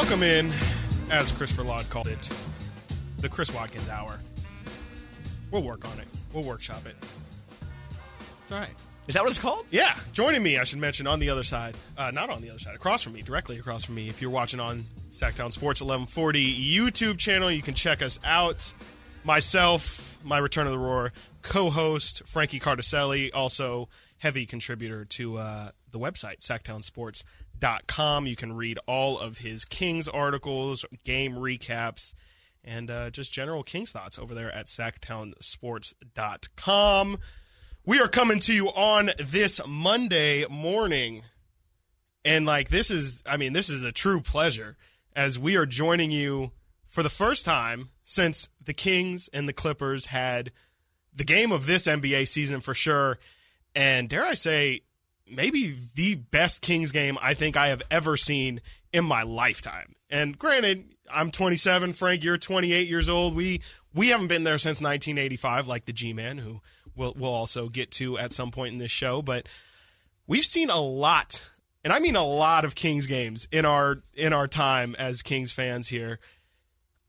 Welcome in, as Christopher Laud called it, the Chris Watkins Hour. We'll work on it. We'll workshop it. It's all right. Is that what it's called? Yeah, joining me, I should mention, on the other side, uh, not on the other side, across from me, directly across from me. If you're watching on Sactown Sports 1140 YouTube channel, you can check us out. Myself, my Return of the Roar co-host Frankie Cardicelli, also heavy contributor to uh, the website sactownsports.com. You can read all of his Kings articles, game recaps, and uh, just general Kings thoughts over there at sactownsports.com. We are coming to you on this Monday morning. And like this is I mean, this is a true pleasure as we are joining you for the first time since the Kings and the Clippers had the game of this NBA season for sure. And dare I say, maybe the best Kings game I think I have ever seen in my lifetime. And granted, I'm 27, Frank, you're 28 years old. We we haven't been there since 1985 like the G-Man who we'll, we'll also get to at some point in this show. But we've seen a lot, and I mean a lot of Kings games in our in our time as Kings fans here.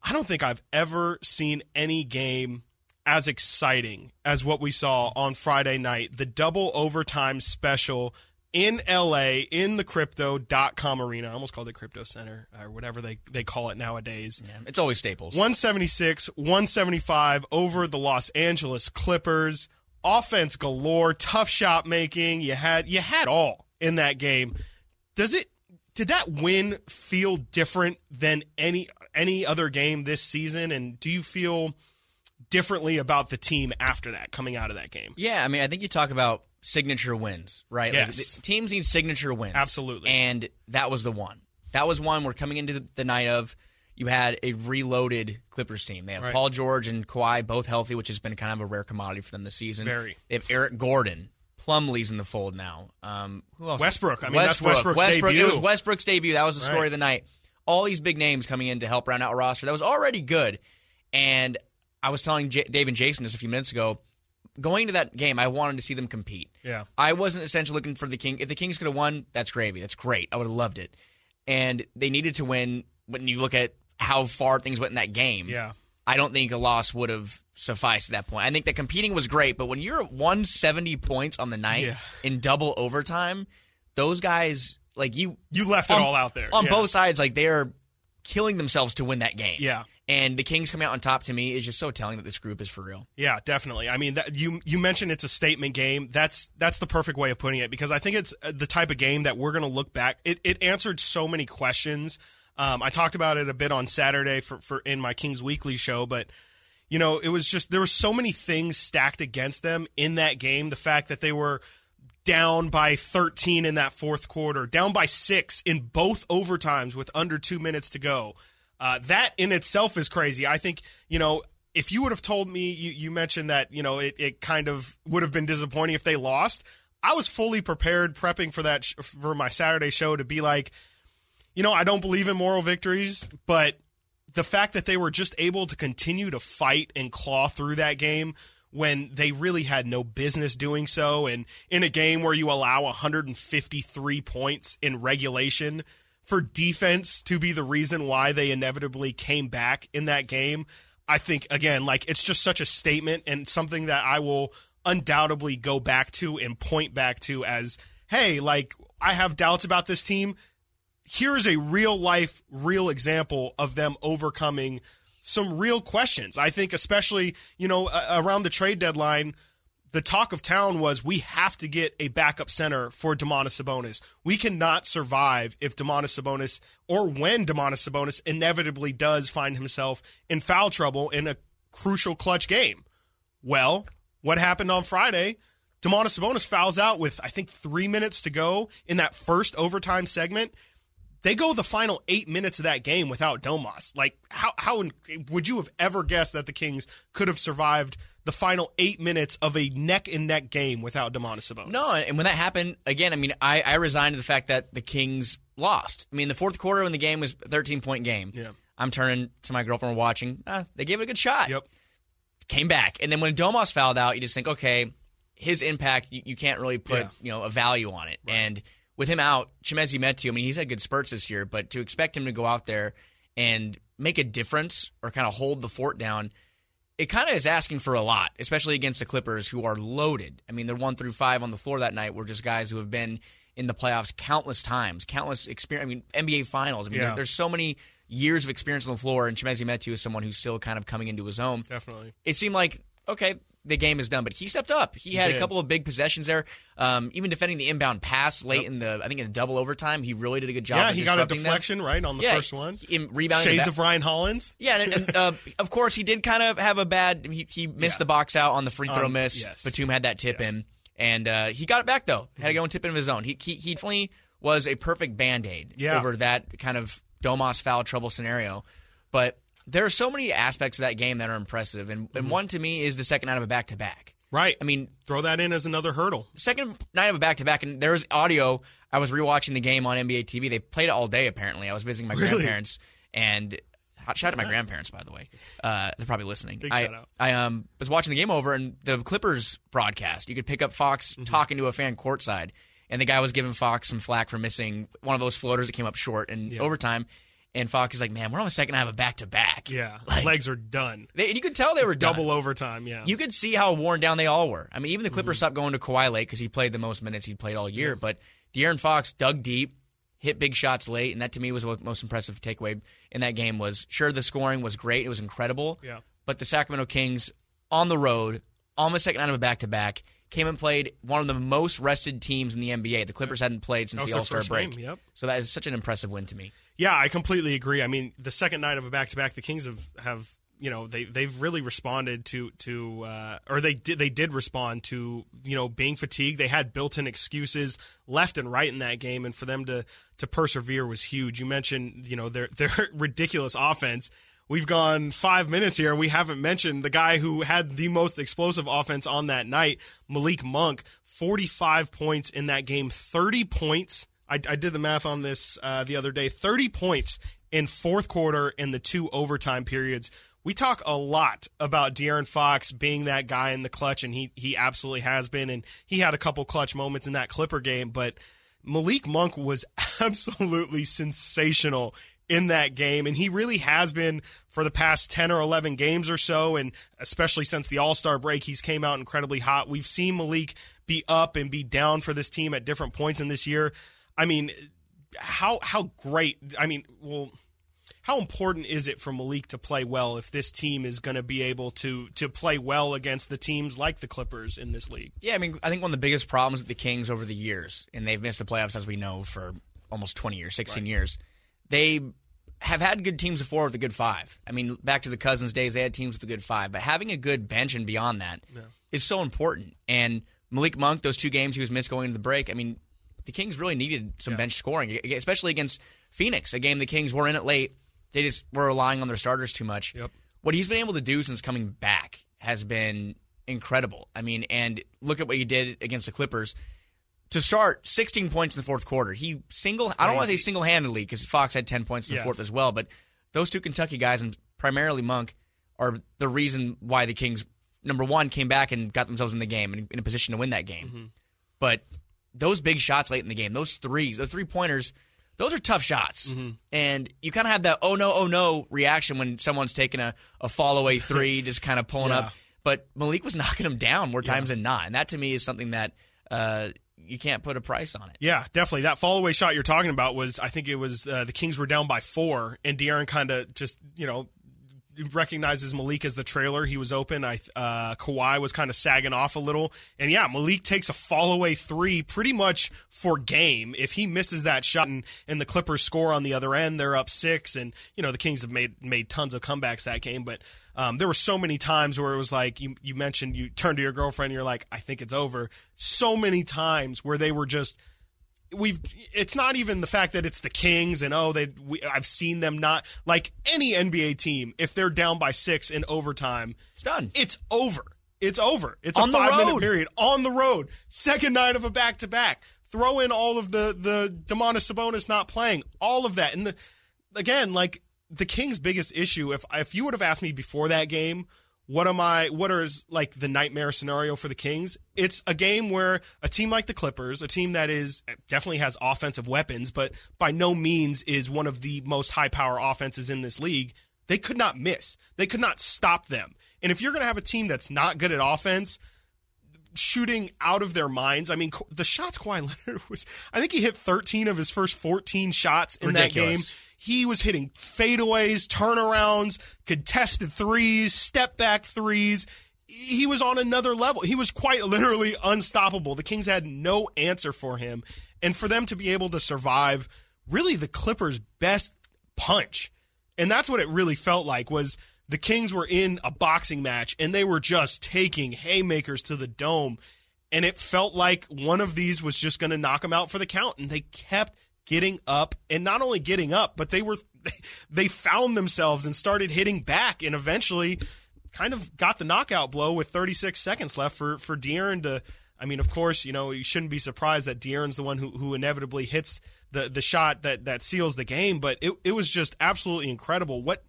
I don't think I've ever seen any game as exciting as what we saw on Friday night, the double overtime special in LA in the crypto.com arena. I almost called it Crypto Center or whatever they, they call it nowadays. Yeah, it's always Staples. 176, 175 over the Los Angeles Clippers offense galore, tough shot making. You had you had all in that game. Does it did that win feel different than any any other game this season and do you feel differently about the team after that coming out of that game? Yeah, I mean, I think you talk about signature wins, right? Yes. Like, teams need signature wins. Absolutely. And that was the one. That was one we're coming into the, the night of you had a reloaded Clippers team. They have Right. Paul George and Kawhi both healthy, which has been kind of a rare commodity for them this season. Very. They have Eric Gordon. Plumlee's in the fold now. Um, who else? Westbrook. I mean, that's Westbrook's Westbrook. debut. It was Westbrook's debut. That was the story Right. of the night. All these big names coming in to help round out a roster that was already good. And I was telling J- Dave and Jason just a few minutes ago, going to that game, I wanted to see them compete. Yeah. I wasn't essentially looking for the King. If the Kings could have won, that's gravy. That's great. I would have loved it. And they needed to win. When you look at how far things went in that game, Yeah. I don't think a loss would have sufficed at that point. I think that competing was great, but when you're at 170 points on the night Yeah. in double overtime, those guys like you You left it all out there. on Yeah. both sides. Like they're killing themselves to win that game. Yeah. And the Kings coming out on top to me is just so telling that this group is for real. Yeah, definitely. I mean, that, you you mentioned it's a statement game. That's that's the perfect way of putting it because I think it's uh, the type of game that we're going to look back. It it answered so many questions. Um, I talked about it a bit on Saturday for for in my Kings Weekly show, but you know, it was just there were so many things stacked against them in that game. The fact that they were down by 13 in that fourth quarter, down by six in both overtimes with under two minutes to go. Uh, that in itself is crazy. I think, you know, if you would have told me, you, you mentioned that, you know, it, it kind of would have been disappointing if they lost. I was fully prepared prepping for that, sh- for my Saturday show to be like, you know, I don't believe in moral victories, but the fact that they were just able to continue to fight and claw through that game when they really had no business doing so and in a game where you allow 153 points in regulation for defense to be the reason why they inevitably came back in that game I think again like it's just such a statement and something that I will undoubtedly go back to and point back to as hey like I have doubts about this team here's a real life, real example of them overcoming some real questions. I think, especially, you know, around the trade deadline, the talk of town was we have to get a backup center for Domantas Sabonis. We cannot survive if Domantas Sabonis or when Domantas Sabonis inevitably does find himself in foul trouble in a crucial clutch game. Well, what happened on Friday? Domantas Sabonis fouls out with I think three minutes to go in that first overtime segment. They go the final eight minutes of that game without Domas. Like how how would you have ever guessed that the Kings could have survived the final eight minutes of a neck and neck game without Domantas Sabonis? No, and when that happened, again, I mean, I, I resigned to the fact that the Kings lost. I mean, the fourth quarter when the game was a 13 point game. Yeah. I'm turning to my girlfriend, we're watching. Ah, they gave it a good shot. Yep. Came back. And then when Domas fouled out, you just think, okay, his impact, you, you can't really put Yeah. you know a value on it. And with him out, Chimezie Metu, I mean, he's had good spurts this year, but to expect him to go out there and make a difference or kind of hold the fort down, it kind of is asking for a lot, especially against the Clippers, who are loaded. I mean, they're one through five on the floor that night were just guys who have been in the playoffs countless times, countless experience. I mean, NBA Finals. I mean, Yeah. there- there's so many years of experience on the floor, and Chimezie Metu is someone who's still kind of coming into his own Definitely. it seemed like okay the game is done but he stepped up he had a couple of big possessions there um, even defending the inbound pass late in the i think in the double overtime he really did a good job Yeah, he got a disrupting them. deflection right on the yeah, first one. in rebounding Shades of Ryan Hollins. yeah, and, and uh, of course he did kind of have a bad. He, he missed Yeah. the box out on the free throw Um, miss. yes. Batum had that tip in, and uh, he got it back though. Had to go and tip in of his own. He he, he definitely was a perfect band aid over that kind of Domas foul trouble scenario. But there are so many aspects of that game that are impressive, and, Mm-hmm. and one to me is the second night of a back to back. Right. I mean, throw that in as another hurdle. second night of a back to back, and there was audio. I was rewatching the game on NBA TV. They played it all day. Apparently, I was visiting my Really? grandparents, and shout out to my grandparents, by the way. Uh, they're probably listening. Big I, shout out. I um was watching the game over, and the Clippers broadcast. You could pick up Fox Mm-hmm. talking to a fan courtside, and the guy was giving Fox some flack for missing one of those floaters that came up short in overtime. And Fox is like, "Man, we're on the second night of a back to back. Yeah. Like, Legs are done. They, and you could tell they were done. Double overtime. Yeah. You could see how worn down they all were. I mean, even the Clippers Mm-hmm. stopped going to Kawhi late because he played the most minutes he'd played all year. But De'Aaron Fox dug deep, hit big shots late, and that to me was the most impressive takeaway in that game was. Sure, the scoring was great; it was incredible. Yeah. But the Sacramento Kings on the road, on the second night of a back to back, came and played one of the most rested teams in the NBA. The Clippers hadn't played since the All Star break. game, yep. So that is such an impressive win to me. Yeah, I completely agree. I mean, the second night of a back to back, the Kings have have you know they they've really responded to to uh, or they did they did respond to you know being fatigued. They had built in excuses left and right in that game, and for them to to persevere was huge. You mentioned you know their their ridiculous offense. We've gone five minutes here, and we haven't mentioned the guy who had the most explosive offense on that night, Malik Monk. Forty-five points in that game, thirty points. I, I did the math on this uh, the other day. Thirty points in fourth quarter in the two overtime periods. We talk a lot about De'Aaron Fox being that guy in the clutch, and he he absolutely has been, and he had a couple clutch moments in that Clipper game, but Malik Monk was absolutely sensational in that game, and he really has been for the past 10 or 11 games or so, and especially since the All Star break, he's came out incredibly hot. We've seen Malik be up and be down for this team at different points in this year. I mean, how how great, I mean, well, how important is it for Malik to play well if this team is going to be able to to play well against the teams like the Clippers in this league? Yeah, I mean, I think one of the biggest problems with the Kings over the years, and they've missed the playoffs as we know for almost 20 years, 16 years, they have had good teams before with a good five. I mean, back to the Cousins days, they had teams with a good five, but having a good bench and beyond that is so important. And Malik Monk, those two games he was missed going into the break, I mean, the Kings really needed some bench scoring, especially against Phoenix, a game the Kings were in it late. They just were relying on their starters too much. Yep. What he's been able to do since coming back has been incredible. I mean, and look at what he did against the Clippers. To start, 16 points in the fourth quarter. He single, I don't want to say single handedly because Fox had 10 points in the Yeah. fourth as well, but those two Kentucky guys, and primarily Monk, are the reason why the Kings, number one, came back and got themselves in the game and in a position to win that game. Mm-hmm. But those big shots late in the game, those threes, those three pointers, those are tough shots. Mm-hmm. And you kind of have that oh no, oh no reaction when someone's taking a, a fall away three, just kind of pulling Yeah. up. But Malik was knocking him down more times than not. And that to me is something that uh, you can't put a price on it. Yeah, definitely. That fall away shot you're talking about was, I think it was uh, the Kings were down by four, and De'Aaron kind of just, you know, recognizes Malik as the trailer. He was open. I uh, Kawhi was kind of sagging off a little, and yeah, Malik takes a fall away three pretty much for game. If he misses that shot and, and the Clippers score on the other end, they're up six, and you know the Kings have made made tons of comebacks that game, but. Um, there were so many times where it was like you, you mentioned you turn to your girlfriend and you're like I think it's over. So many times where they were just we've it's not even the fact that it's the Kings and oh they we, I've seen them not like any NBA team if they're down by 6 in overtime It's done. it's over. It's over. It's On a 5 minute period. On the road. Second night of a back to back throw in all of the the Domantas Sabonis not playing. All of that. And the again like the Kings biggest issue if if you would have asked me before that game what am I? What is like the nightmare scenario for the Kings? It's a game where a team like the Clippers, a team that is definitely has offensive weapons, but by no means is one of the most high power offenses in this league. They could not miss. They could not stop them. And if you're going to have a team that's not good at offense, shooting out of their minds. I mean, the shots Kawhi Leonard was, I think he hit 13 of his first 14 shots in Ridiculous. that game. He was hitting fadeaways, turnarounds, contested threes, step back threes. He was on another level. He was quite literally unstoppable. The Kings had no answer for him. And for them to be able to survive really the Clippers' best punch. And that's what it really felt like was the Kings were in a boxing match and they were just taking haymakers to the dome. And it felt like one of these was just going to knock them out for the count. And they kept getting up and not only getting up, but they were they found themselves and started hitting back and eventually kind of got the knockout blow with 36 seconds left for for De'Aaron to I mean, of course, you know, you shouldn't be surprised that De'Aaron's the one who, who inevitably hits the, the shot that, that seals the game, but it, it was just absolutely incredible. What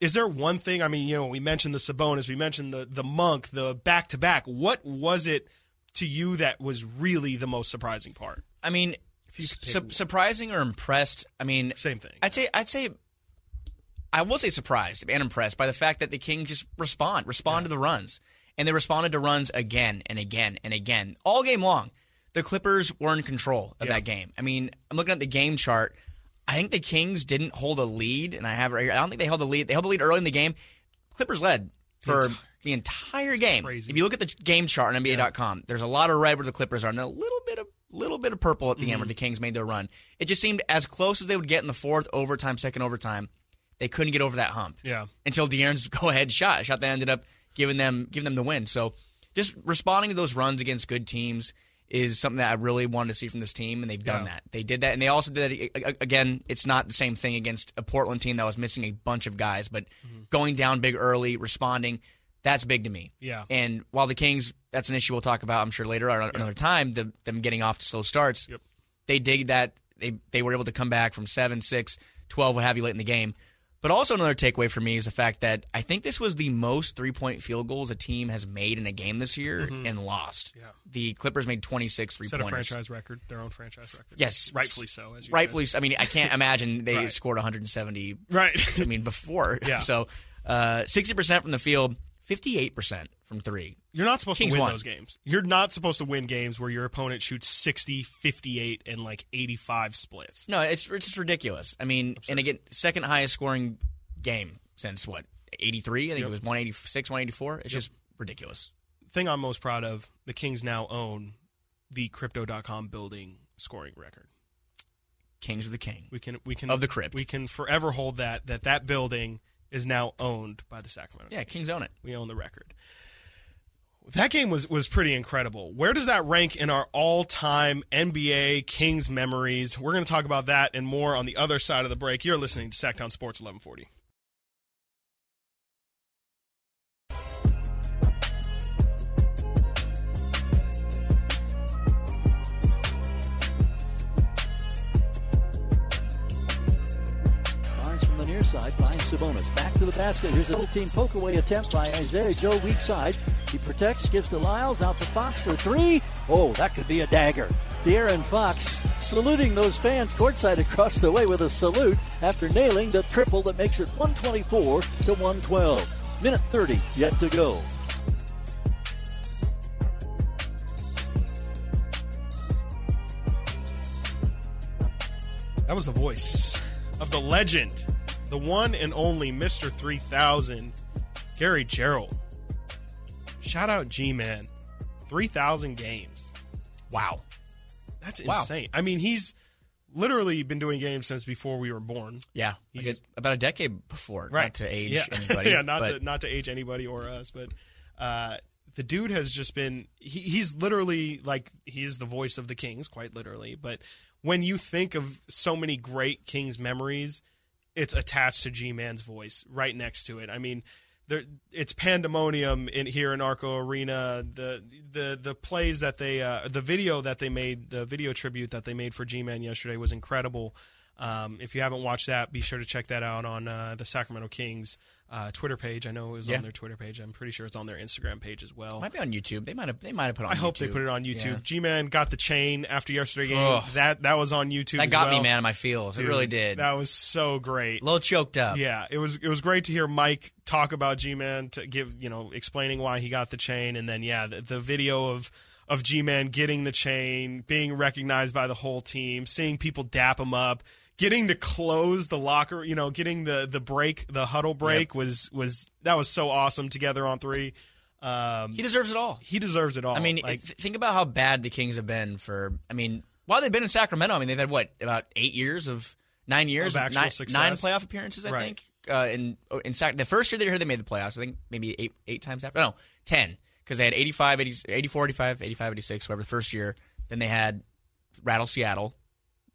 is there one thing? I mean, you know, we mentioned the Sabonis, we mentioned the the Monk, the back to back. What was it to you that was really the most surprising part? I mean, Su- surprising or impressed? I mean, same thing. I'd say I'd say I will say surprised and impressed by the fact that the Kings just respond respond yeah. to the runs, and they responded to runs again and again and again all game long. The Clippers were in control of yeah. that game. I mean, I'm looking at the game chart. I think the Kings didn't hold a lead, and I have right here. I don't think they held the lead. They held the lead early in the game. Clippers led for the entire game. If you look at the game chart on NBA.com, yeah. there's a lot of red where the Clippers are, and a little bit of little bit of purple at the mm-hmm. end where the Kings made their run. It just seemed as close as they would get in the fourth overtime, second overtime. They couldn't get over that hump. Yeah. Until De'Aaron's go ahead shot, shot that ended up giving them giving them the win. So just responding to those runs against good teams is something that I really wanted to see from this team, and they've done yeah. that. They did that, and they also did that again. It's not the same thing against a Portland team that was missing a bunch of guys, but mm-hmm. going down big early, responding. That's big to me. Yeah. And while the Kings, that's an issue we'll talk about, I'm sure later or another time, the, them getting off to slow starts. Yep. They dig that. They they were able to come back from 7, 6, 12, what have you late in the game. But also another takeaway for me is the fact that I think this was the most three point field goals a team has made in a game this year mm-hmm. and lost. Yeah. The Clippers made 26 three pointers. Set a franchise record, their own franchise record. Yes, rightfully so. As rightfully, so. I mean, I can't imagine they right. scored 170. Right. I mean, before. Yeah. So, uh, 60% from the field, 58% from three. You're not supposed Kings to win won. those games. You're not supposed to win games where your opponent shoots 60, 58, and like 85 splits. No, it's it's just ridiculous. I mean, Absurd. and again, second highest scoring game since what 83? I think yep. it was 186, 184. It's yep. just ridiculous. Thing I'm most proud of: the Kings now own the Crypto.com building scoring record. Kings of the King. We can we can of the crypt. We can forever hold that that that building is now owned by the Sacramento. Yeah, Kings own it. We own the record. That game was was pretty incredible. Where does that rank in our all-time NBA Kings memories? We're going to talk about that and more on the other side of the break. You're listening to Sactown Sports 1140. near side finds Sabonis. Back to the basket. Here's a little team poke away attempt by Isaiah Joe weak side. He protects, gives to Lyles, out to Fox for three. Oh, that could be a dagger. De'Aaron Fox saluting those fans courtside across the way with a salute after nailing the triple that makes it 124 to 112. Minute 30 yet to go. That was the voice of the legend, the one and only Mr. 3000, Gary Gerould. Shout out G Man. 3,000 games. Wow. That's insane. Wow. I mean, he's literally been doing games since before we were born. Yeah, like about a decade before. Right. Not to age yeah. anybody. yeah, not but... to not to age anybody or us, but uh, the dude has just been. He, he's literally like he's the voice of the Kings, quite literally. But when you think of so many great Kings memories, it's attached to G Man's voice right next to it. I mean, there, it's pandemonium in here in Arco Arena. The the the plays that they uh, the video that they made, the video tribute that they made for G Man yesterday was incredible. Um, if you haven't watched that, be sure to check that out on uh, the Sacramento Kings uh, Twitter page. I know it was Yeah. on their Twitter page. I'm pretty sure it's on their Instagram page as well. Might be on YouTube. They might have. They might have put it on. I hope they put it on Yeah. YouTube. G-Man got the chain after yesterday game. Ugh. That that was on YouTube. That got well. me, man, in my feels. it really did. That was so great. a little choked up. Yeah, it was it was great to hear Mike talk about G-Man to give you know explaining why he got the chain, and then yeah, the, the video of of G-Man getting the chain, being recognized by the whole team, seeing people dap him up, getting to close the locker, you know, getting the the break, the huddle break was was that was so awesome together on three. Um, He deserves it all. he deserves it all. I mean, like, th- think about how bad the Kings have been for. I mean, while they've been in Sacramento, I mean, they've had what about eight years of nine years Of actual nine, success. nine playoff appearances. I Right. think. Uh, in in Sac- the first year they were here, they made the playoffs. I think maybe eight eight times after. No, ten because they had 85, 80, 84, 85, 85, 86, whatever the first year. Then they had Rattle Seattle.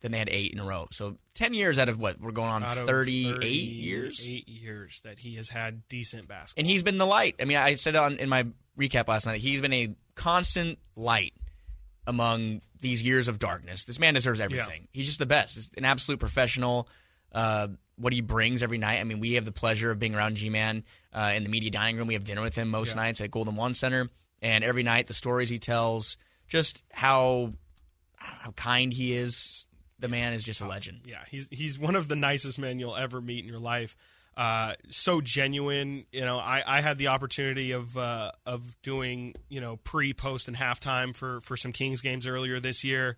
Then they had eight in a row. So ten years out of what we're going on thirty eight 38 years. eight years that he has had decent basketball. and he's been the light. I mean, I said on in my recap last night, he's been a constant light among these years of darkness. This man deserves everything. He's just the best. He's an absolute professional. Uh, what he brings every night. I mean, we have the pleasure of being around G Man uh, in the media dining room. We have dinner with him most Yeah. nights at Golden One Center, and every night the stories he tells, just how how kind he is. The man is just a legend. Yeah, he's he's one of the nicest men you'll ever meet in your life. Uh, so genuine. You know, I, I had the opportunity of uh, of doing you know pre, post, and halftime for for some Kings games earlier this year.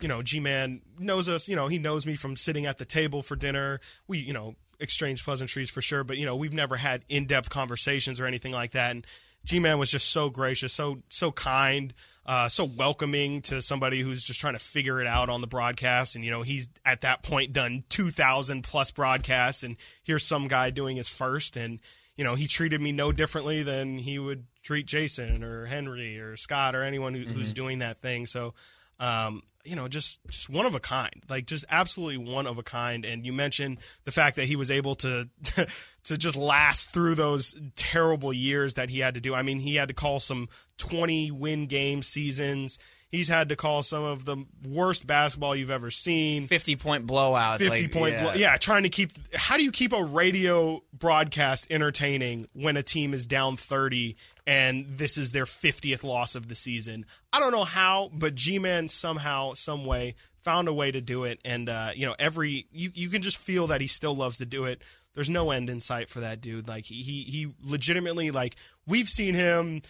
You know, G Man knows us. You know, he knows me from sitting at the table for dinner. We you know exchange pleasantries for sure, but you know we've never had in depth conversations or anything like that. And G Man was just so gracious, so so kind, uh, so welcoming to somebody who's just trying to figure it out on the broadcast. And you know, he's at that point done two thousand plus broadcasts, and here's some guy doing his first, and you know, he treated me no differently than he would treat Jason or Henry or Scott or anyone who, who's doing that thing. So. Um, you know, just just one of a kind, like just absolutely one of a kind. And you mentioned the fact that he was able to to just last through those terrible years that he had to do. I mean, he had to call some twenty win game seasons. He's had to call some of the worst basketball you've ever seen. Fifty point blowouts. 50 like, point yeah. blow- yeah trying to keep how do you keep a radio broadcast entertaining when a team is down 30 and this is their 50th loss of the season i don't know how but g-man somehow some way found a way to do it and uh, you know every you, you can just feel that he still loves to do it there's no end in sight for that dude like he he, he legitimately like we've seen him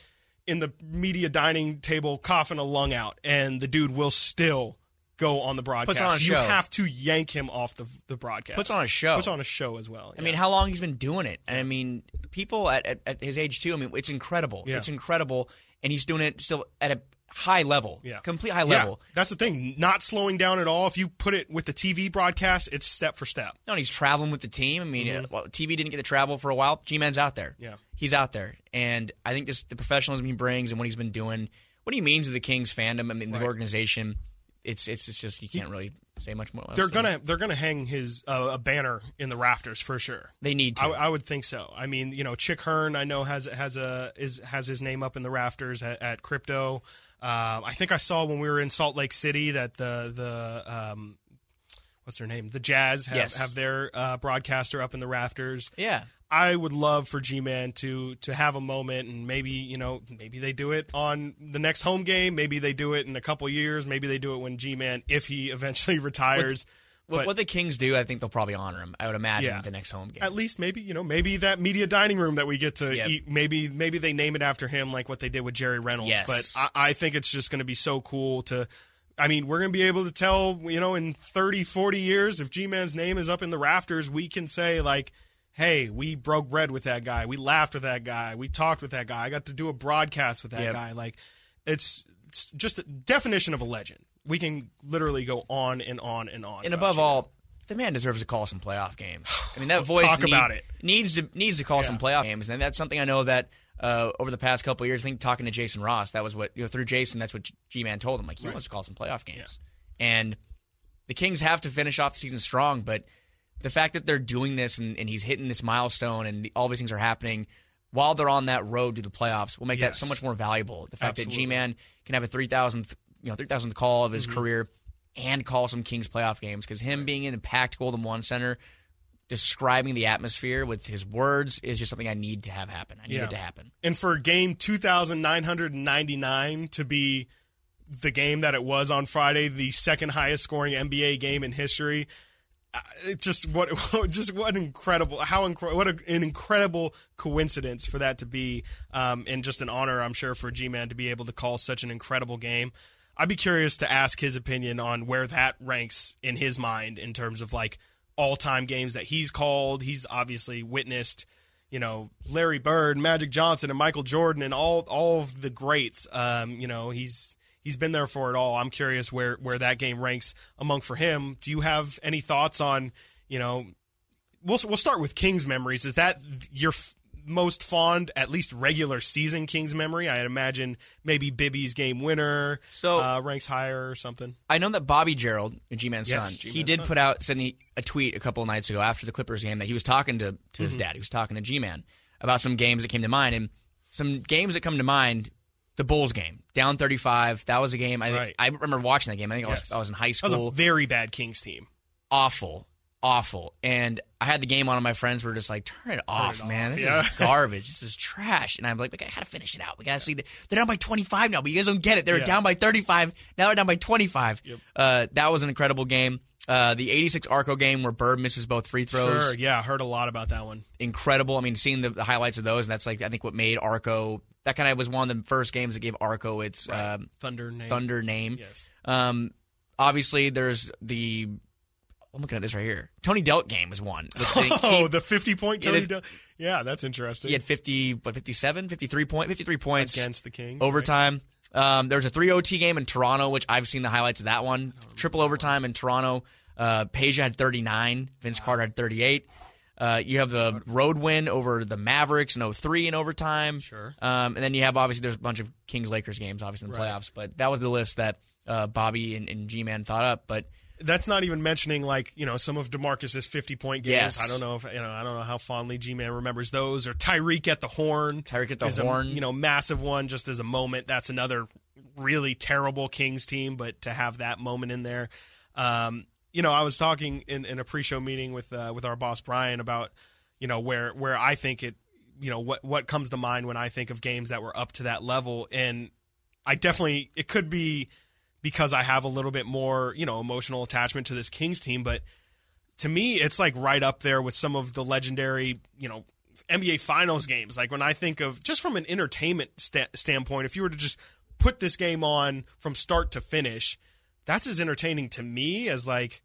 in the media dining table coughing a lung out and the dude will still go on the broadcast on you have to yank him off the the broadcast. Puts on a show. Puts on a show as well. I mean, how long he's been doing it? And I mean, people at, at, at his age too. I mean, it's incredible. Yeah. It's incredible, and he's doing it still at a high level. yeah, complete high Yeah, level. That's the thing. Not slowing down at all. If you put it with the TV broadcast, it's step for step. No, and he's traveling with the team. I mean, uh, well, TV didn't get to travel for a while. G Man's out there. Mm-hmm. Yeah. He's out there, and I think this the professionalism he brings and what he's been doing, what he means to the Kings fandom. I mean, the Right. organization. It's it's it's just you can't really say much more. They're gonna they're gonna hang his uh, a banner in the rafters for sure. They need to. I, I would think so. I mean, you know, Chick Hearn, I know has has a is has his name up in the rafters at, at Crypto. Um, I think I saw when we were in Salt Lake City that the the um, what's their name, the Jazz have, Yes. have their uh, broadcaster up in the rafters. yeah. I would love for G Man to to have a moment and maybe you know maybe they do it on the next home game, maybe they do it in a couple years, maybe they do it when G Man if he eventually retires. What, But- what the Kings do, I think they'll probably honor him. I would imagine Yeah. the next home game. At least maybe you know maybe that media dining room that we get to Yep. eat maybe maybe they name it after him like what they did with Jerry Reynolds. Yes. But I, I think it's just going to be so cool to. I mean, we're going to be able to tell, you know, in 30, 40 years, if G Man's name is up in the rafters, we can say, like, hey, we broke bread with that guy. We laughed with that guy. We talked with that guy. I got to do a broadcast with that Yep. guy. Like, it's, it's just a definition of a legend. We can literally go on and on and on. and above G-Man. all, the man deserves to call some playoff games. I mean, that voice Talk need- about it. needs to needs to call some playoff games, and that's something I know that uh, over the past couple of years, I think talking to Jason Ross, that was what you know through Jason, that's what G Man told him. Like he wants to call some playoff games, and the Kings have to finish off the season strong. But the fact that they're doing this and, and he's hitting this milestone, and the, all these things are happening while they're on that road to the playoffs, will make that so much more valuable. The fact Absolutely. that G Man can have a three thousandth you know three thousandth call of his Mm-hmm. career and call some Kings playoff games because him being in the packed Golden One Center, describing the atmosphere with his words is just something I need to have happen. I need Yeah. it to happen. And for game 2,999 to be the game that it was on Friday, the second highest scoring NBA game in history, uh, it just what just what incredible how incre- what a, an incredible coincidence for that to be um, and just an honor I'm sure for G-Man to be able to call such an incredible game. I'd be curious to ask his opinion on where that ranks in his mind in terms of like all-time games that he's called. He's obviously witnessed you know Larry Bird, Magic Johnson, and Michael Jordan, and all all of the greats. Um, you know he's he's been there for it all. I'm curious where where that game ranks among for him. Do you have any thoughts on you know? We'll we'll start with Kings memories. Is that your most fond, at least regular season Kings memory? I'd imagine maybe Bibby's game winner So- uh, ranks higher or something. I know that Bobby Gerould, G Man's Yes, son, G-Man's he did son. put out send a tweet a couple of nights ago after the Clippers game that he was talking to, to Mm-hmm. his dad. He was talking to G Man about some games that came to mind. And some games that come to mind the Bulls game, down 35. That was a game. I, Right. I remember watching that game. I think I, was, I was in high school. That was a very bad Kings team. awful, awful. And I had the game on, and my friends were just like, "Turn it off, it man! off, This yeah. is garbage. this is trash." And I'm like, "We gotta finish it out. We gotta see that they're down by 25 now, but you guys don't get it. They were Yeah. down by 35. Now they're down by 25. Uh, that was an incredible game. Uh, the 86 Arco game where Bird misses both free throws, Sure, yeah, I heard a lot about that one. incredible. I mean, seeing the, the highlights of those, and that's like I think what made Arco. That kind of was one of the first games that gave Arco its um, Thunder name. Thunder name. Yes. Um, obviously, there's the. I'm looking at this right here. Tony Delk game was one. Oh, he- the 50 point Tony they- Del- Yeah, that's interesting. he had 50, what, 57, 53 point, 53 points against the Kings. overtime. Um, there was a 3 OT game in Toronto, which I've seen the highlights of that one. Triple overtime in Toronto. Uh, Peja had 39. Vince Carter had 38. Uh, you have the road win over the Mavericks in 03 in overtime. Sure. Um, and then you have obviously there's a bunch of Kings Lakers games obviously in the Right. playoffs, but that was the list that uh, Bobby and, and G Man thought up. But That's not even mentioning like you know some of Demarcus's 50 point games. Yes. I don't know if you know I don't know how fondly G Man remembers those or Tyreke at the horn. Tyreke at the is a, horn. you know, massive one just as a moment. That's another really terrible Kings team, but to have that moment in there. Um, you know, I was talking in, in a pre-show meeting with uh, with our boss Brian about you know where where I think it you know what what comes to mind when I think of games that were up to that level and I definitely it could be because I have a little bit more, you know, emotional attachment to this Kings team, but to me it's like right up there with some of the legendary, you know, NBA finals games. Like when I think of just from an entertainment sta- standpoint, if you were to just put this game on from start to finish, that's as entertaining to me as like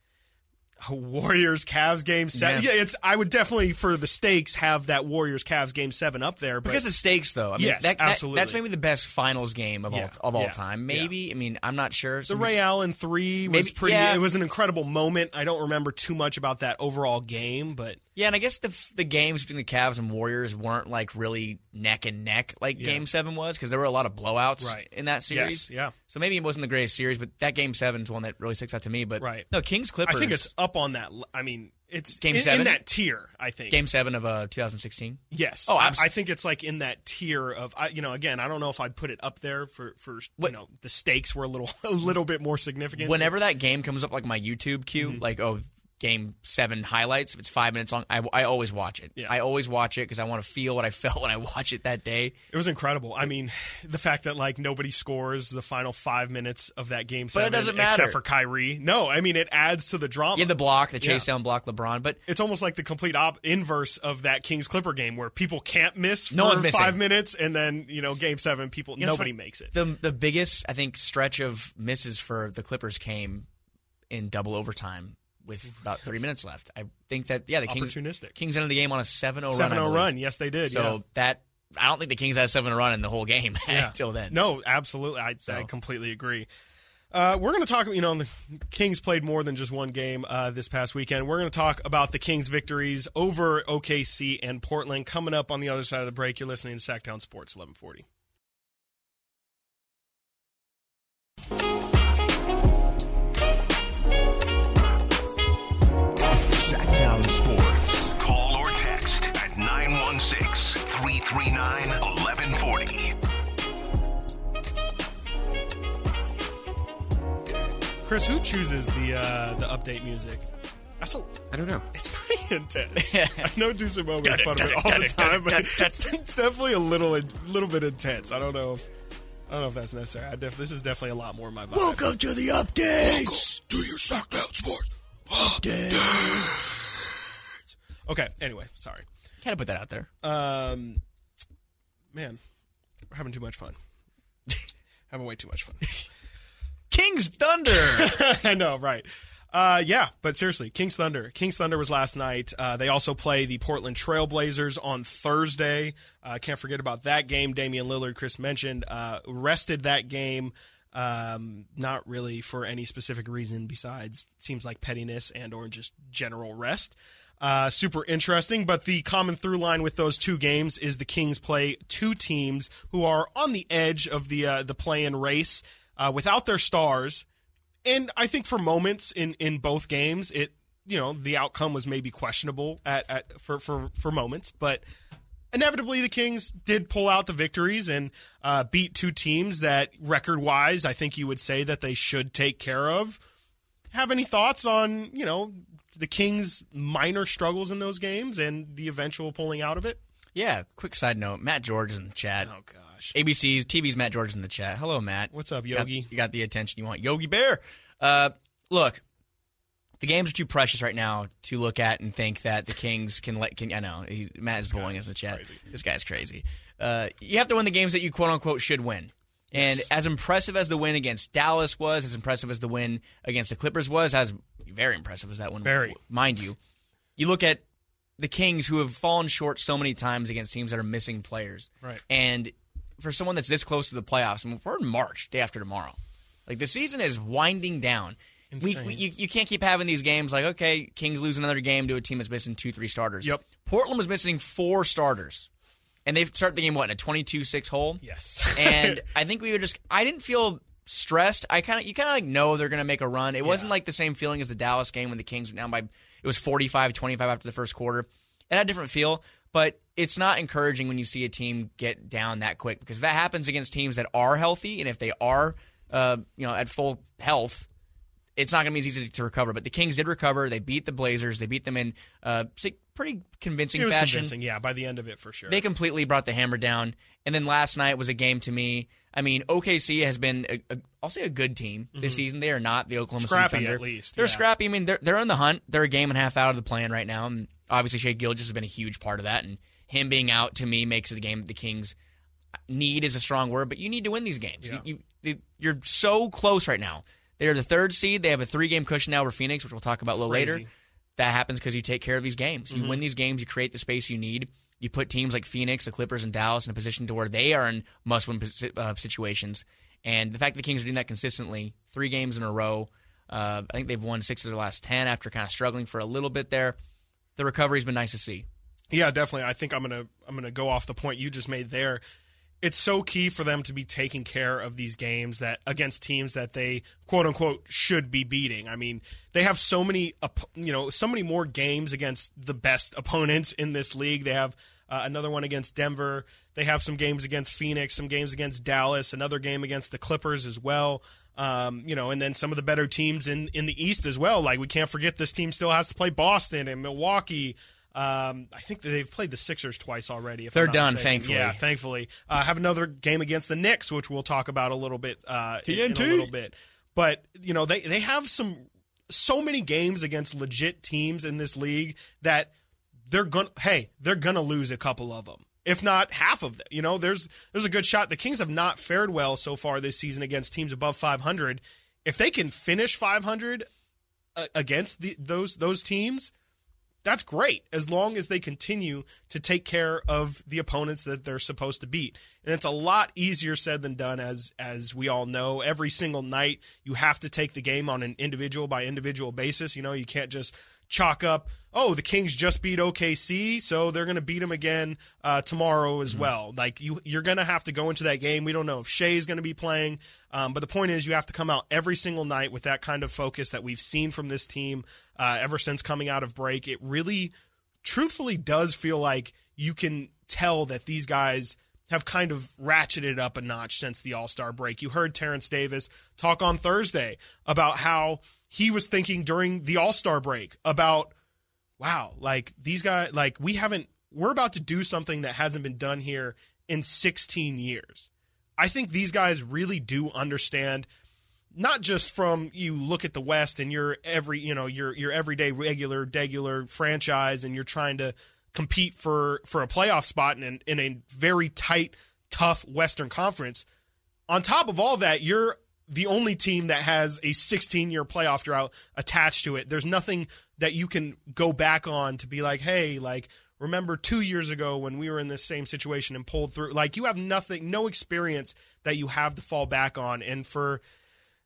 Warriors Cavs game seven. Yeah. Yeah. it's I would definitely for the stakes have that Warriors Cavs game seven up there, but because of stakes, though, I mean, Yes, that, that- absolutely. that's maybe the best finals game of Yeah, all of all yeah, time. Maybe. I mean, I'm not sure. The Ray Allen three was Maybe- pretty. yeah. It was an incredible moment. I don't remember too much about that overall game, but Yeah, and I guess the the games between the Cavs and Warriors weren't like really neck and neck like. Game Seven was because there were a lot of blowouts Right. in that series. Yes, yeah. So maybe it wasn't the greatest series, but that Game Seven is one that really sticks out to me. But Right. no, Kings Clippers. I think it's up on that. I mean, it's Game in, seven? in that tier. I think Game Seven of uh 2016. Yes. Oh, I, I think it's like in that tier of. I, you know, again, I don't know if I'd put it up there for for What- you know the stakes were a little a little bit more significant. Whenever that game comes up, like my YouTube queue, Mm-hmm. like oh. Game seven highlights. If it's five minutes long, I, I always watch it. Yeah. I always watch it because I want to feel what I felt when I watch it that day. It was incredible. I mean, the fact that like nobody scores the final five minutes of that game seven, it doesn't matter. except for Kyrie. No, I mean it adds to the drama. Have the block, the chase Yeah. down block, LeBron, but it's almost like the complete op- inverse of that Kings Clipper game where people can't miss for No one's missing. five minutes, and then you know game seven, people You know, nobody makes it. The the biggest I think stretch of misses for the Clippers came in double overtime with about three minutes left. I think that yeah, the Kings. Kings ended the game on a 7-0 run. I Seven zero run, yes they did. So yeah. that I don't think the Kings had a 7 run in the whole game yeah. until then. No, absolutely. I, I completely agree. Uh, we're going to talk, you know, the Kings played more than just one game uh, this past weekend. We're going to talk about the Kings' victories over OKC and Portland coming up on the other side of the break. You're listening to Sactown Sports 1140. 339 1140. Chris, who chooses the uh, the update music? That's a, I don't know. it's pretty intense. I know Deuce and Mo make fun of it all the time, but it's, it's definitely a little a little bit intense. I don't know if I don't know if that's necessary. I def, this is definitely a lot more my vibe. Welcome to the updates. to your Sactown Sports updates. Okay. Anyway, sorry. Had to put that out there. Um, man, we're having too much fun. having way too much fun. King's Thunder. I know, right? Uh, yeah, but seriously, Kings Thunder. Kings Thunder was last night. Uh, they also play the Portland Trailblazers on Thursday. Uh, can't forget about that game. Damian Lillard, Chris mentioned, uh, rested that game. Um, not really for any specific reason besides seems like pettiness and or just general rest. Uh, super interesting, but the common through line with those two games is the Kings play two teams who are on the edge of the uh, the play-in race uh, without their stars and I think for moments in in both games, it you know the outcome was maybe questionable at, at for for for moments, but inevitably the Kings did pull out the victories and uh, beat two teams that record wise I think you would say that they should take care of. Have any thoughts on you know the Kings' minor struggles in those games and the eventual pulling out of it? yeah. Quick side note: Matt George is in the chat. Oh gosh, ABC's TV's Matt George is in the chat. Hello, Matt. what's up, You got- Yogi? You got the attention you want. Yogi Bear. Uh, look, the games are too precious right now to look at and think that the Kings can let. Can I know he's, Matt is pulling us in the chat. crazy. This guy's crazy. Uh, you have to win the games that you quote unquote should win. And as impressive as the win against Dallas was, as impressive as the win against the Clippers was, as very impressive as that one, Very. mind you. You look at the Kings who have fallen short so many times against teams that are missing players. Right. And for someone that's this close to the playoffs, I mean, we're in March, day after tomorrow. Like the season is winding down. We, we, you, you can't keep having these games like, okay, Kings lose another game to a team that's missing two, three starters. Yep. Portland was missing four starters. And they start the game, what, in a 22 6 hole? Yes, and I think we were just I didn't feel stressed. I kind of you kind of like know they're going to make a run. It wasn't like the same feeling as the Dallas game when the Kings went down by it was 45-25 after the first quarter. It had a different feel, but it's not encouraging when you see a team get down that quick because that happens against teams that are healthy and if they are uh, you know at full health it's not going to be as easy to recover. But the Kings did recover. They beat the Blazers. They beat them in uh, pretty convincing fashion. convincing. Yeah, by the end of it, for sure. They completely brought the hammer down. And then last night was a game to me. I mean, OKC has been, a, a, I'll say, a good team this season. They are not the Oklahoma Mm-hmm. Scrappy, City Thunder. at least, They're yeah. scrappy. I mean, they're they're in the hunt. They're a game and a half out of the play-in right now. And obviously, Shai Gilgeous has been a huge part of that. And him being out to me makes it a game that the Kings need is a strong word, but you need to win these games. Yeah. You, you, you're so close right now. They're the third seed. They have a three game cushion now over Phoenix, which we'll talk about a little Crazy. later. That happens because you take care of these games. Mm-hmm. You win these games, you create the space you need. You put teams like Phoenix, the Clippers, and Dallas in a position to where they are in must win uh, situations. And the fact that the Kings are doing that consistently, three games in a row, uh, I think they've won six of their last 10 after kind of struggling for a little bit there. The recovery's been nice to see. Yeah, definitely. I think I'm gonna I'm gonna go off the point you just made there. It's so key for them to be taking care of these games that against teams that they quote unquote should be beating. I mean, they have so many you know so many more games against the best opponents in this league. They have uh, another one against Denver. They have some games against Phoenix, some games against Dallas, another game against the Clippers as well. Um, you know, and then some of the better teams in in the East as well. Like we can't forget this team still has to play Boston and Milwaukee. Um, I think they've played the Sixers twice already. If They're done, mistaken. thankfully. Yeah, thankfully. Uh, have another game against the Knicks, which we'll talk about a little bit. Uh, in- in, a little bit. But you know, they they have some so many games against legit teams in this league that they're gonna. Hey, they're gonna lose a couple of them. If not half of them, you know, there's there's a good shot. The Kings have not fared well so far this season against teams above 500. If they can finish 500 uh, against the, those those teams, that's great as long as they continue to take care of the opponents that they're supposed to beat. And it's a lot easier said than done as as we all know. Every single night you have to take the game on an individual by individual basis. You know, you can't just chalk up, oh, the Kings just beat OKC, so they're going to beat them again uh, tomorrow as well. Like you, you're going to have to go into that game. We don't know if Shai is going to be playing, um, but the point is, you have to come out every single night with that kind of focus that we've seen from this team uh, ever since coming out of break. It really, truthfully, does feel like you can tell that these guys have kind of ratcheted up a notch since the All Star break. You heard Terrence Davis talk on Thursday about how he was thinking during the All Star break about, wow, like these guys, like we haven't, we're about to do something that hasn't been done here in 16 years. I think these guys really do understand not just from you look at the West and you're every you know your your everyday regular regular franchise and you're trying to compete for for a playoff spot in in a very tight tough Western Conference. On top of all that, you're the only team that has a 16 year playoff drought attached to it. There's nothing that you can go back on to be like, hey, like remember two years ago when we were in this same situation and pulled through. Like you have nothing, no experience that you have to fall back on, and for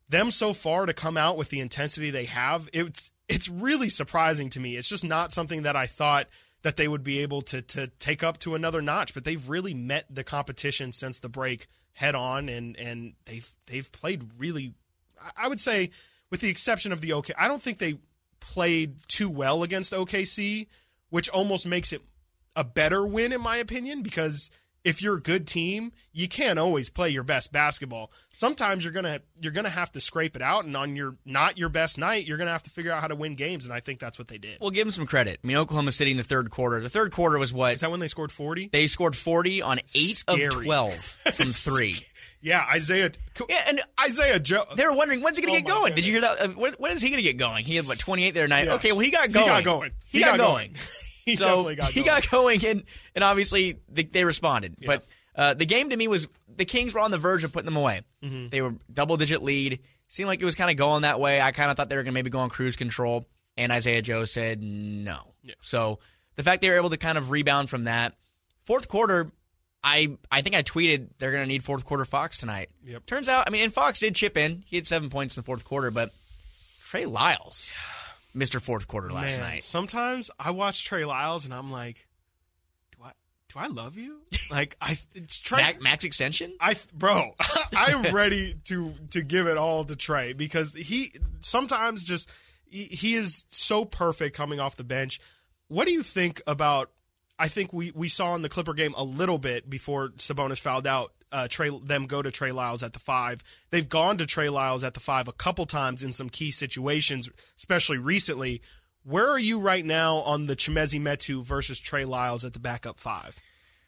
them so far to come out with the intensity they have, it's it's really surprising to me. It's just not something that I thought that they would be able to to take up to another notch, but they've really met the competition since the break head on and and they've they've played really I would say with the exception of the OK I don't think they played too well against OKC, which almost makes it a better win in my opinion because if you're a good team, you can't always play your best basketball. Sometimes you're gonna you're gonna have to scrape it out, and on your not your best night, you're gonna have to figure out how to win games. And I think that's what they did. Well, give them some credit. I mean, Oklahoma City in the third quarter. The third quarter was what? Is that when they scored forty? They scored forty on eight Scary. of twelve from three. Yeah, Isaiah. Yeah, and Isaiah Joe. they were wondering when's he going Oh to get my going. Did you hear that? Uh, when, when is he going to get going? He had what twenty eight there night. Yeah. Okay, well he got going. He got going. He, He got, got going. going. He so got he going. got going, and and obviously they, they responded. But uh, the game to me was the Kings were on the verge of putting them away. Mm-hmm. They were double digit lead. Seemed like it was kind of going that way. I kind of thought they were going to maybe go on cruise control, and Isaiah Joe said no. Yeah. So the fact they were able to kind of rebound from that fourth quarter. I, I think I tweeted they're going to need fourth quarter Fox tonight. Yep. Turns out, I mean, and Fox did chip in. He had seven points in the fourth quarter, but Trey Lyles, Mr. Fourth Quarter last Man, night. Sometimes I watch Trey Lyles and I'm like, do I do I love you? Like I it's Trey. Max, max extension? I bro, I'm ready to to give it all to Trey because he sometimes just he, he is so perfect coming off the bench. What do you think about? I think we we saw in the Clipper game a little bit before Sabonis fouled out. Uh, Trey them go to Trey Lyles at the five. They've gone to Trey Lyles at the five a couple times in some key situations, especially recently. Where are you right now on the Chimezie Metu versus Trey Lyles at the backup five?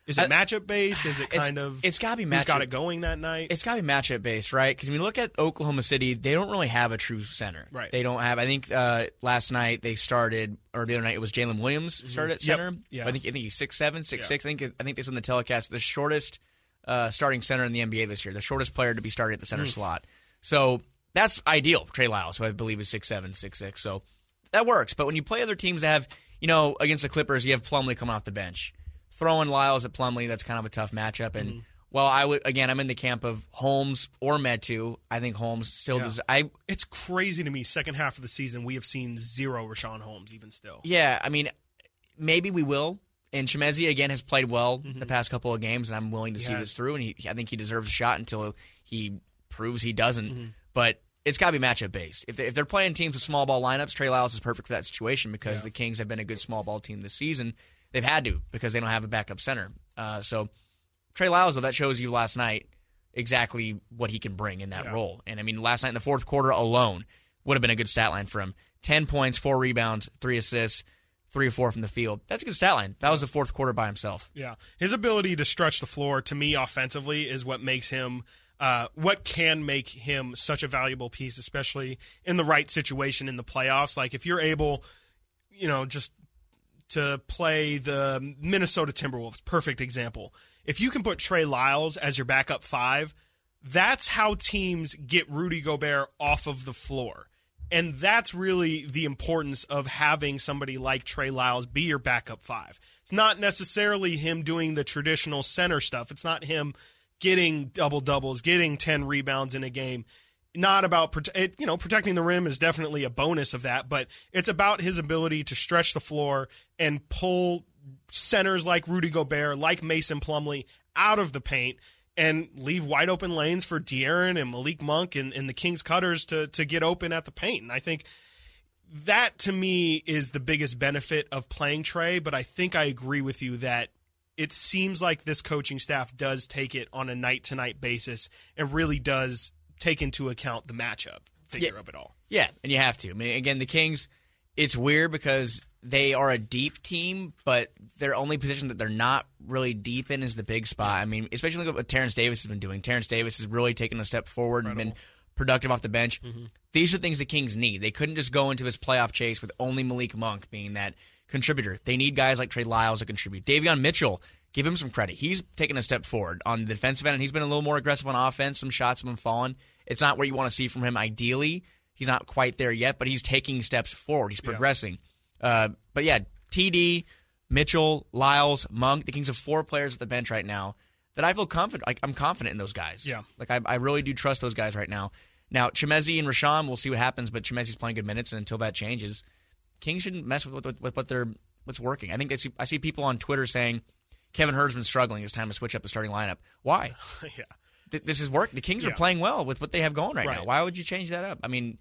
Is it Uh, matchup based? Is it it's- kind of? it's gotta be Who's got matchup- it going that night? It's got to be matchup based, right? Because when you look at Oklahoma City, they don't really have a true center. Right. They don't have. I think uh, last night they started, or the other night it was Jalen Williams started at Mm-hmm. Yep. center. Yeah. I think I think he's six seven, six Yeah. six. I think I think this on the telecast the shortest uh, starting center in the NBA this year, the shortest player to be started at the Mm. center slot. So that's ideal for Trey Lyles, who I believe is six seven, six six. So that works. But when you play other teams that have, you know, against the Clippers, you have Plumlee coming off the bench. Throwing Lyles at Plumlee, that's kind of a tough matchup. And Mm-hmm. well, I would again, I'm in the camp of Holmes or Metu. I think Holmes still Yeah. does. I it's crazy to me. Second half of the season, we have seen zero Richaun Holmes, even still. yeah, I mean, maybe we will. And Chimezie again has played well Mm-hmm. the past couple of games, and I'm willing to see has. this through. And he, I think he deserves a shot until he proves he doesn't. Mm-hmm. But it's got to be matchup based. If, they, if they're playing teams with small ball lineups, Trey Lyles is perfect for that situation because the Kings have been a good small ball team this season. They've had to because they don't have a backup center. Uh, so Trey Lyles, though, that shows you last night exactly what he can bring in that role. And I mean, last night in the fourth quarter alone would have been a good stat line for him. 10 points, four rebounds, three assists, three or four from the field. That's a good stat line. That was the fourth quarter by himself. Yeah, his ability to stretch the floor to me offensively is what makes him. Uh, what can make him such a valuable piece, especially in the right situation in the playoffs? Like if you're able, you know, just to play the Minnesota Timberwolves, perfect example. If you can put Trey Lyles as your backup five, that's how teams get Rudy Gobert off of the floor. And that's really the importance of having somebody like Trey Lyles be your backup five. It's not necessarily him doing the traditional center stuff. It's not him getting double doubles, getting 10 rebounds in a game. Not about it, you know protecting the rim is definitely a bonus of that, but it's about his ability to stretch the floor and pull centers like Rudy Gobert, like Mason Plumlee out of the paint and leave wide open lanes for De'Aaron and Malik Monk and, and the Kings cutters to to get open at the paint. And I think that to me is the biggest benefit of playing Trey. But I think I agree with you that it seems like this coaching staff does take it on a night to night basis and really does take into account the matchup figure Yeah. of it all. Yeah, and you have to. I mean, again, the Kings, it's weird because they are a deep team, but their only position that they're not really deep in is the big spot. I mean, especially look at what Terence Davis has been doing. Terence Davis has really taken a step forward and been productive off the bench. Mm-hmm. These are things the Kings need. They couldn't just go into this playoff chase with only Malik Monk being that contributor. They need guys like Trey Lyles to contribute. Davion Mitchell, give him some credit. He's taken a step forward on the defensive end, and he's been a little more aggressive on offense. Some shots have been falling. It's not where you want to see from him ideally. He's not quite there yet, but he's taking steps forward. He's progressing. Uh, but yeah, TD, Mitchell, Lyles, Monk, the Kings have four players at the bench right now that I feel confident. Like, I'm confident in those guys. Yeah. like I, I really do trust those guys right now. Now Chimezie and Richaun, we'll see what happens. But Chimezie's playing good minutes, and until that changes, Kings shouldn't mess with, with, with what they're what's working. I think I see, I see people on Twitter saying Kevin been struggling. It's time to switch up the starting lineup. Why? yeah. Th- this is work. The Kings Yeah. are playing well with what they have going right, now. Why would you change that up? I mean,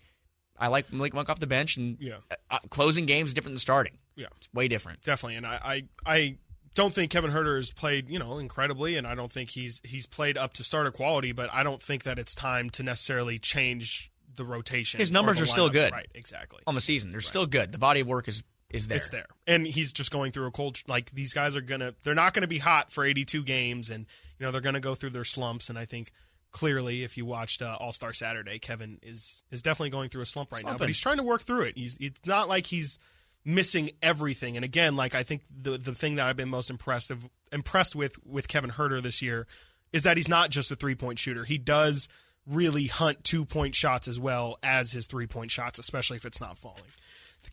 I like Malik Monk off the bench, and Yeah. uh, closing games is different than starting. Yeah. It's way different. Definitely, and I, I, I don't think Kevin Huerter has played, you know, incredibly, and I don't think he's he's played up to starter quality. But I don't think that it's time to necessarily change the rotation. His numbers are still good. right? Exactly. On the season, they're still good. The body of work is is there. It's there, and he's just going through a cold. Like these guys are gonna, they're not gonna be hot for 82 games, and you know they're gonna go through their slumps. And I think clearly, if you watched uh, All Star Saturday, Kevin is is definitely going through a slump right now, but he's trying to work through it. He's it's not like he's missing everything. And again, like I think the the thing that I've been most impressed of, impressed with with Kevin Huerter this year is that he's not just a three point shooter. He does really hunt two point shots as well as his three point shots, especially if it's not falling.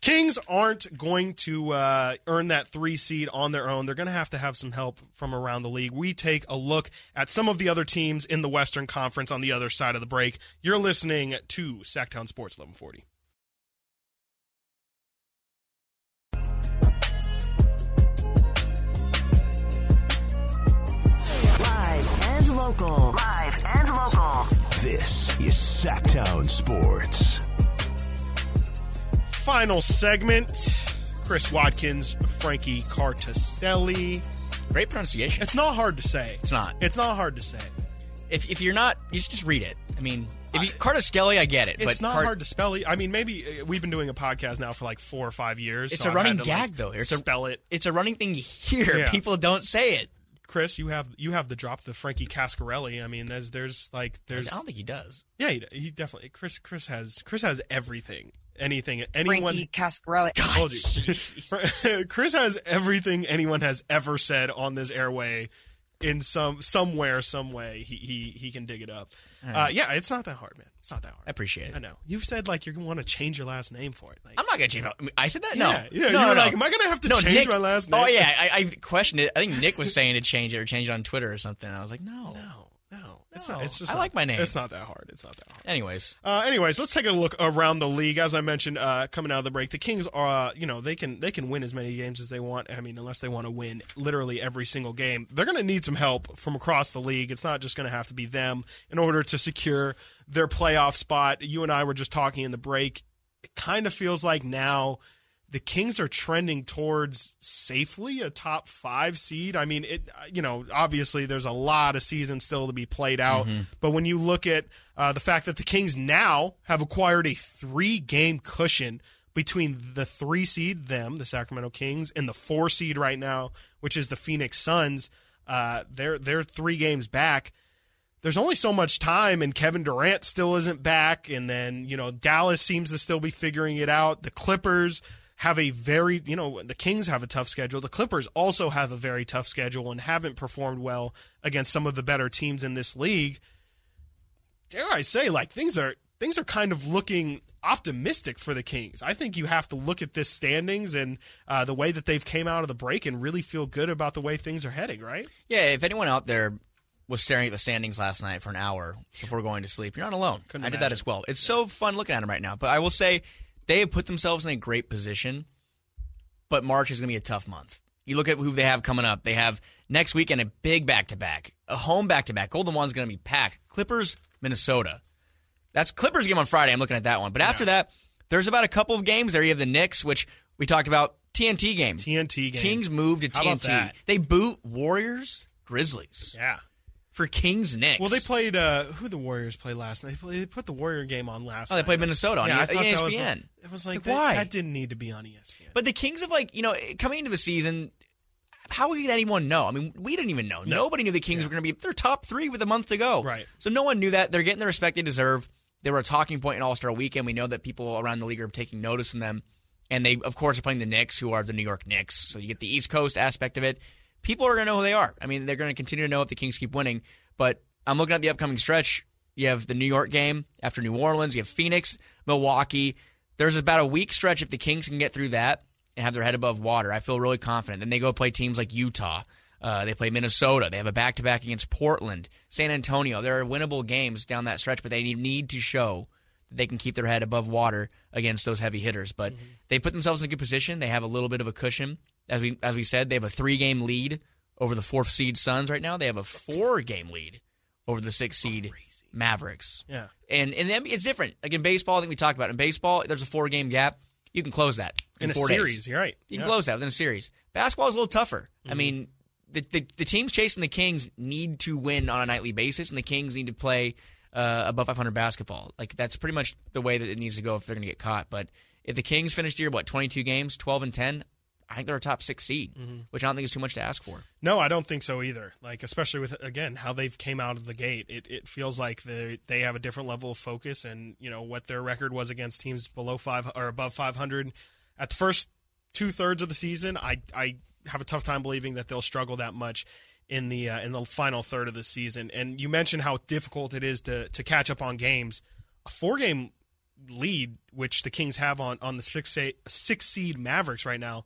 The Kings aren't going to uh, earn that three seed on their own. They're going to have to have some help from around the league. We take a look at some of the other teams in the Western Conference on the other side of the break. You're listening to Sactown Sports 1140. Live and local. Live and local. This is Sactown Sports. Final segment. Chris Watkins, Frankie Cartaselli. Great pronunciation. It's not hard to say. It's not. It's not hard to say. If, if you're not, you just, read it. I mean, if you, Carter Skelly, I get it. It's but not Cart- hard to spell. I mean, maybe uh, we've been doing a podcast now for like four or five years. It's so a I've running to, like, gag, though. It's a- spell it. It's a running thing you hear. Yeah. People don't say it. Chris, you have you have the drop, the Frankie Cascarelli. I mean, there's there's like there's I don't think he does. yeah, he, he definitely Chris Chris has Chris has everything, anything, anyone. Frankie Cascarelli. told you. Chris has everything anyone has ever said on this airway in some somewhere, some way. He he he can dig it up. Uh, yeah, it's not that hard, man. It's not that hard. I appreciate it. I know. You've said like you're gonna want to change your last name for it. Like, I'm not gonna change. My, I said that. No, Yeah, yeah, no, you no, were no. like, am I gonna have to No, change Nick- my last name? Oh yeah, I, I questioned it. I think Nick was saying to change it or change it on Twitter or something. I was like, no. no, no, it's No. not. It's just. I not- like my name. It's not that hard. It's not that hard. Anyways, Uh, anyways, let's take a look around the league. As I mentioned, uh, coming out of the break, the Kings are, uh, you know, they can they can win as many games as they want. I mean, unless they want to win literally every single game, they're going to need some help from across the league. It's not just going to have to be them in order to secure their playoff spot. You and I were just talking in the break. It kind of feels like now the Kings are trending towards safely a top five seed. I mean, it. You know, obviously there's a lot of season still to be played out, but when you look at uh, the fact that the Kings now have acquired a three game cushion between the three seed, them, the Sacramento Kings, and the four seed right now, which is the Phoenix Suns. Uh, they're they're three games back there's only so much time and Kevin Durant still isn't back and then you know Dallas seems to still be figuring it out the Clippers have a very you know the Kings have a tough schedule the Clippers also have a very tough schedule and haven't performed well against some of the better teams in this league dare I say like things are things are kind of looking optimistic for the Kings I think you have to look at this standings and uh, the way that they've came out of the break and really feel good about the way things are heading right yeah. If anyone out there was staring at the standings last night for an hour before going to sleep, you're not alone. Couldn't I did that as well. It's so fun looking at them right now. But I will say they have put themselves in a great position. But March is going to be a tough month. You look at who they have coming up. They have next weekend a big back to back, a home back to back. Golden One's going to be packed. Clippers, Minnesota. That's Clippers game on Friday. I'm looking at that one. But after that, there's about a couple of games there. You have the Knicks, which We talked about TNT game. TNT game. Kings move to How TNT. They boot Warriors, Grizzlies Yeah. For Kings Knicks. Well, they played. Uh, who the Warriors played last? night? They, played, they put the Warrior game on last. Night. Oh, they night. played Minnesota on yeah, E- that was. ESPN. It was like, Like, that, why? that didn't need to be on ESPN. But the Kings have like you know coming into the season. How could anyone know? I mean, we didn't even know. Nobody knew the Kings were going to be. They're top three with a month to go. Right. So no one knew that. They're getting the respect they deserve. They were a talking point in All Star Weekend. We know that people around the league are taking notice of them, and they of course are playing the Knicks, who are the New York Knicks. So you get the East Coast aspect of it. People are going to know who they are. I mean, they're going to continue to know if the Kings keep winning. But I'm looking at the upcoming stretch. You have the New York game after New Orleans. You have Phoenix, Milwaukee. There's about a week stretch if the Kings can get through that and have their head above water. I feel really confident. Then they go play teams like Utah. Uh, they play Minnesota. They have a back to back against Portland, San Antonio. There are winnable games down that stretch, but they need- need to show that they can keep their head above water against those heavy hitters. But they put themselves in a good position. They have a little bit of a cushion. As we as we said, they have a three game lead over the fourth seed Suns right now. They have a four game lead over the six seed Mavericks. Yeah. And and it's different. Like in baseball, I think we talked about. it. In baseball, there's a four game gap. You can close that in, in a four days. series, you're right. You can Yeah. Mm-hmm. close that within a series. Basketball is a little tougher. I mean, the, the the teams chasing the Kings need to win on a nightly basis, and the Kings need to play uh, above 500 basketball. Like that's pretty much the way that it needs to go if they're going to get caught. But if the Kings finish the year what 22 games, 12 and 10, I think they're a top six seed, Mm-hmm. which I don't think is too much to ask for. No, I don't think so either. Like especially with again how they've came out of the gate, it, it feels like they they have a different level of focus, and you know what their record was against teams below five or above five hundred at the first two thirds of the season. I I have a tough time believing that they'll struggle that much in the uh, in the final third of the season. And you mentioned how difficult it is to to catch up on games. A four game lead, which the Kings have on on the six six seed Mavericks right now,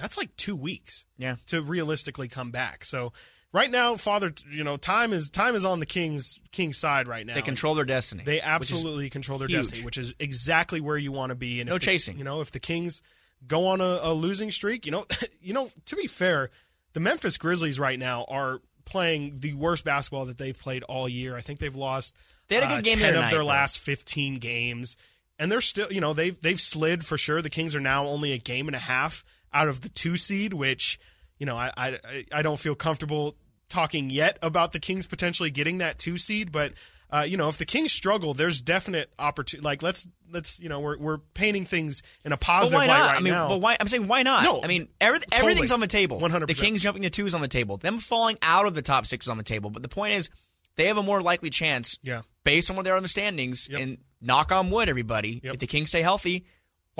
that's like two weeks Yeah. to realistically come back. So right now, Father, you know, time is time is on the Kings Kings side right now. They control their destiny. They absolutely control their huge. destiny, which is exactly where you want to be. And No the- chasing. you know, if the Kings go on a, a losing streak, you know, you know, to be fair, the Memphis Grizzlies right now are playing the worst basketball that they've played all year. I think they've lost They had a good uh, game ten other of their though. last fifteen games, and they're still, you know, they've they've slid for sure. The Kings are now only a game and a half out of the two seed, which you know I I, I don't feel comfortable talking yet about the Kings potentially getting that two seed, but. Uh, you know, if the Kings struggle, there's definite opportunity. Like, let's let's you know, we're we're painting things in a positive why light not? right I mean, now. but why? I'm saying why not? No, I mean, every, totally. everything's on the table. 100%. The Kings jumping to two is on the table. Them falling out of the top six is on the table. But the point is, they have a more likely chance, Yeah. based on where they are in the standings. Yep. And knock on wood, everybody, Yep. if the Kings stay healthy,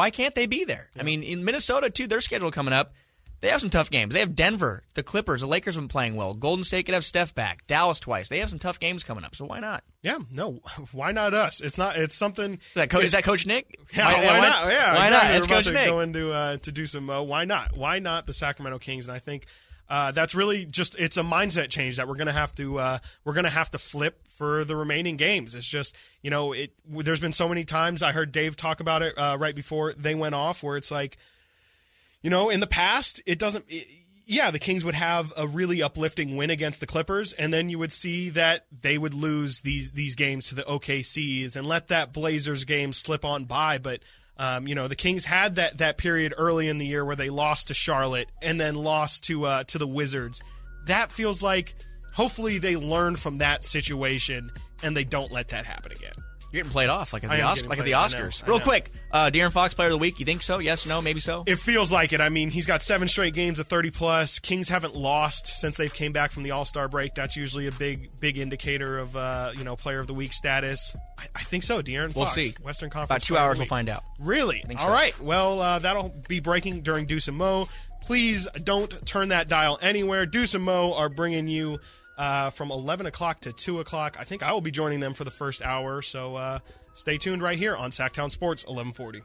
why can't they be there? I mean, in Minnesota too, their schedule coming up. They have some tough games. They have Denver, the Clippers, the Lakers have been playing well. Golden State could have Steph back. Dallas twice. They have some tough games coming up. So why not? yeah, no, why not us? It's not. It's something. Is that, Co- is that Coach Nick? Yeah, why, not? Yeah, why exactly. not? It's Coach to Nick. going into uh, to do some. Uh, why not? Why not the Sacramento Kings? And I think uh, that's really just it's a mindset change that we're gonna have to uh, we're gonna have to flip for the remaining games. It's just you know it. There's been so many times I heard Dave talk about it uh, right before they went off, where it's like, you know, in the past it doesn't. It, yeah, the Kings would have a really uplifting win against the Clippers, and then you would see that they would lose these these games to the OKCs and let that Blazers game slip on by. But um, you know, the Kings had that that period early in the year where they lost to Charlotte and then lost to uh, to the Wizards. That feels like hopefully they learn from that situation and they don't let that happen again. You're getting played off like at the, Os- like at the played- I know, Oscars. I Real know. quick, uh, De'Aaron Fox, Player of the Week. You think so? Yes, no, maybe so. It feels like it. I mean, he's got seven straight games of 30 plus. Kings haven't lost since they've came back from the All Star break. That's usually a big, big indicator of uh, you know player of the week status. I, I think so. De'Aaron We'll Fox, see. Western Conference. About two Player of hours, the we'll Week. find out. Really? think All so. right. Well, uh, that'll be breaking during Deuce and Mo. Please don't turn that dial anywhere. Deuce and Mo are bringing you uh, from 11 o'clock to 2 o'clock. I think I will be joining them for the first hour. So uh, stay tuned right here on Sactown Sports 1140.